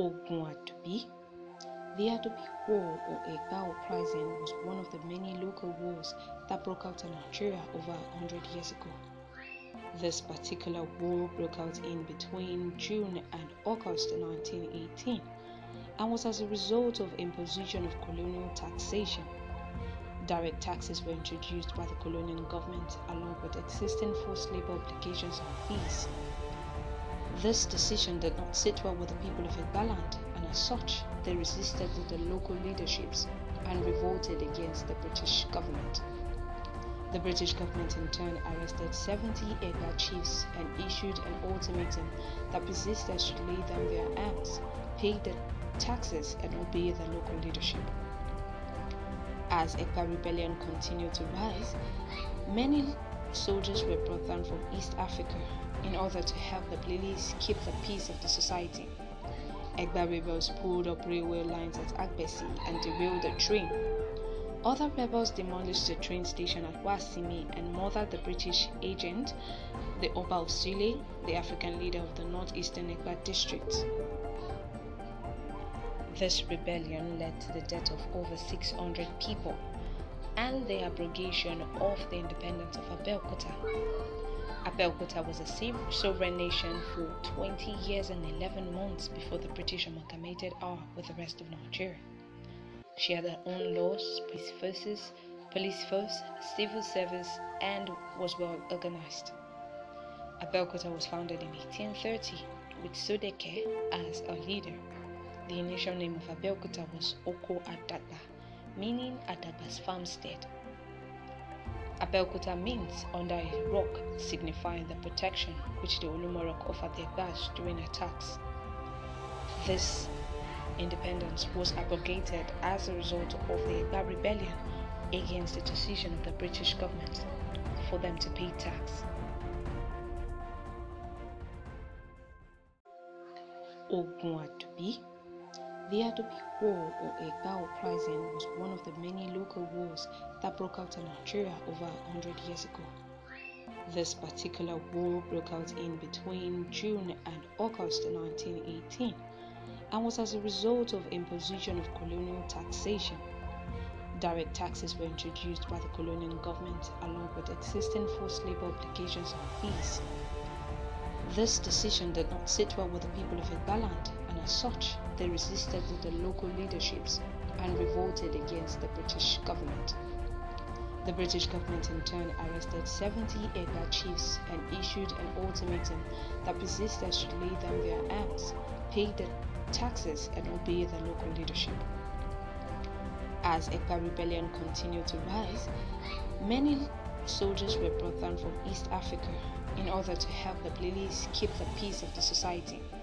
Ogun Adubi The Adubi War or Egba Uprising was one of the many local wars that broke out in Nigeria over hundred years ago. This particular war broke out in between June and August 1918 and was as a result of imposition of colonial taxation. Direct taxes were introduced by the colonial government along with existing forced labor obligations and fees. This decision did not sit well with the people of Egbaland, and as such, they resisted the local leaderships and revolted against the British government. The British government in turn arrested 70 Egba chiefs and issued an ultimatum that persisters should lay down their arms, pay the taxes, and obey the local leadership. As Egba rebellion continued to rise, many soldiers were brought down from East Africa in order to help the police keep the peace of the society. Egba rebels pulled up railway lines at Agbesi and derailed the train. Other rebels demolished the train station at Wasimi and murdered the British agent, the Oba of Sile, the African leader of the northeastern Egba district. This rebellion led to the death of over 600 people and the abrogation of the independence of Abeokuta. Abeokuta was a sovereign nation for 20 years and 11 months before the British amalgamated her with the rest of Nigeria. She had her own laws, police forces, police force, civil service, and was well organized. Abeokuta was founded in 1830 with Sodeke as a leader. The initial name of Abeokuta was Oko Adagba, meaning Adagba's farmstead. Abeokuta means under a rock, signifying the protection which the Olumo Rock offered their Egbas during attacks. This independence was abrogated as a result of the Egba rebellion against the decision of the British government for them to pay tax. Ogun Adubi the Adubi War or Egba Uprising was one of the many local wars that broke out in Nigeria over hundred years ago. This particular war broke out in between June and August 1918 and was as a result of imposition of colonial taxation. Direct taxes were introduced by the colonial government along with existing forced labor obligations and fees. This decision did not sit well with the people of Egbaland and as such, they resisted the local leaderships and revolted against the British government. The British government in turn arrested 70 Egba chiefs and issued an ultimatum that persisters should lay down their arms, pay the taxes, and obey the local leadership. As Egba rebellion continued to rise, many soldiers were brought down from East Africa in order to help the police keep the peace of the society.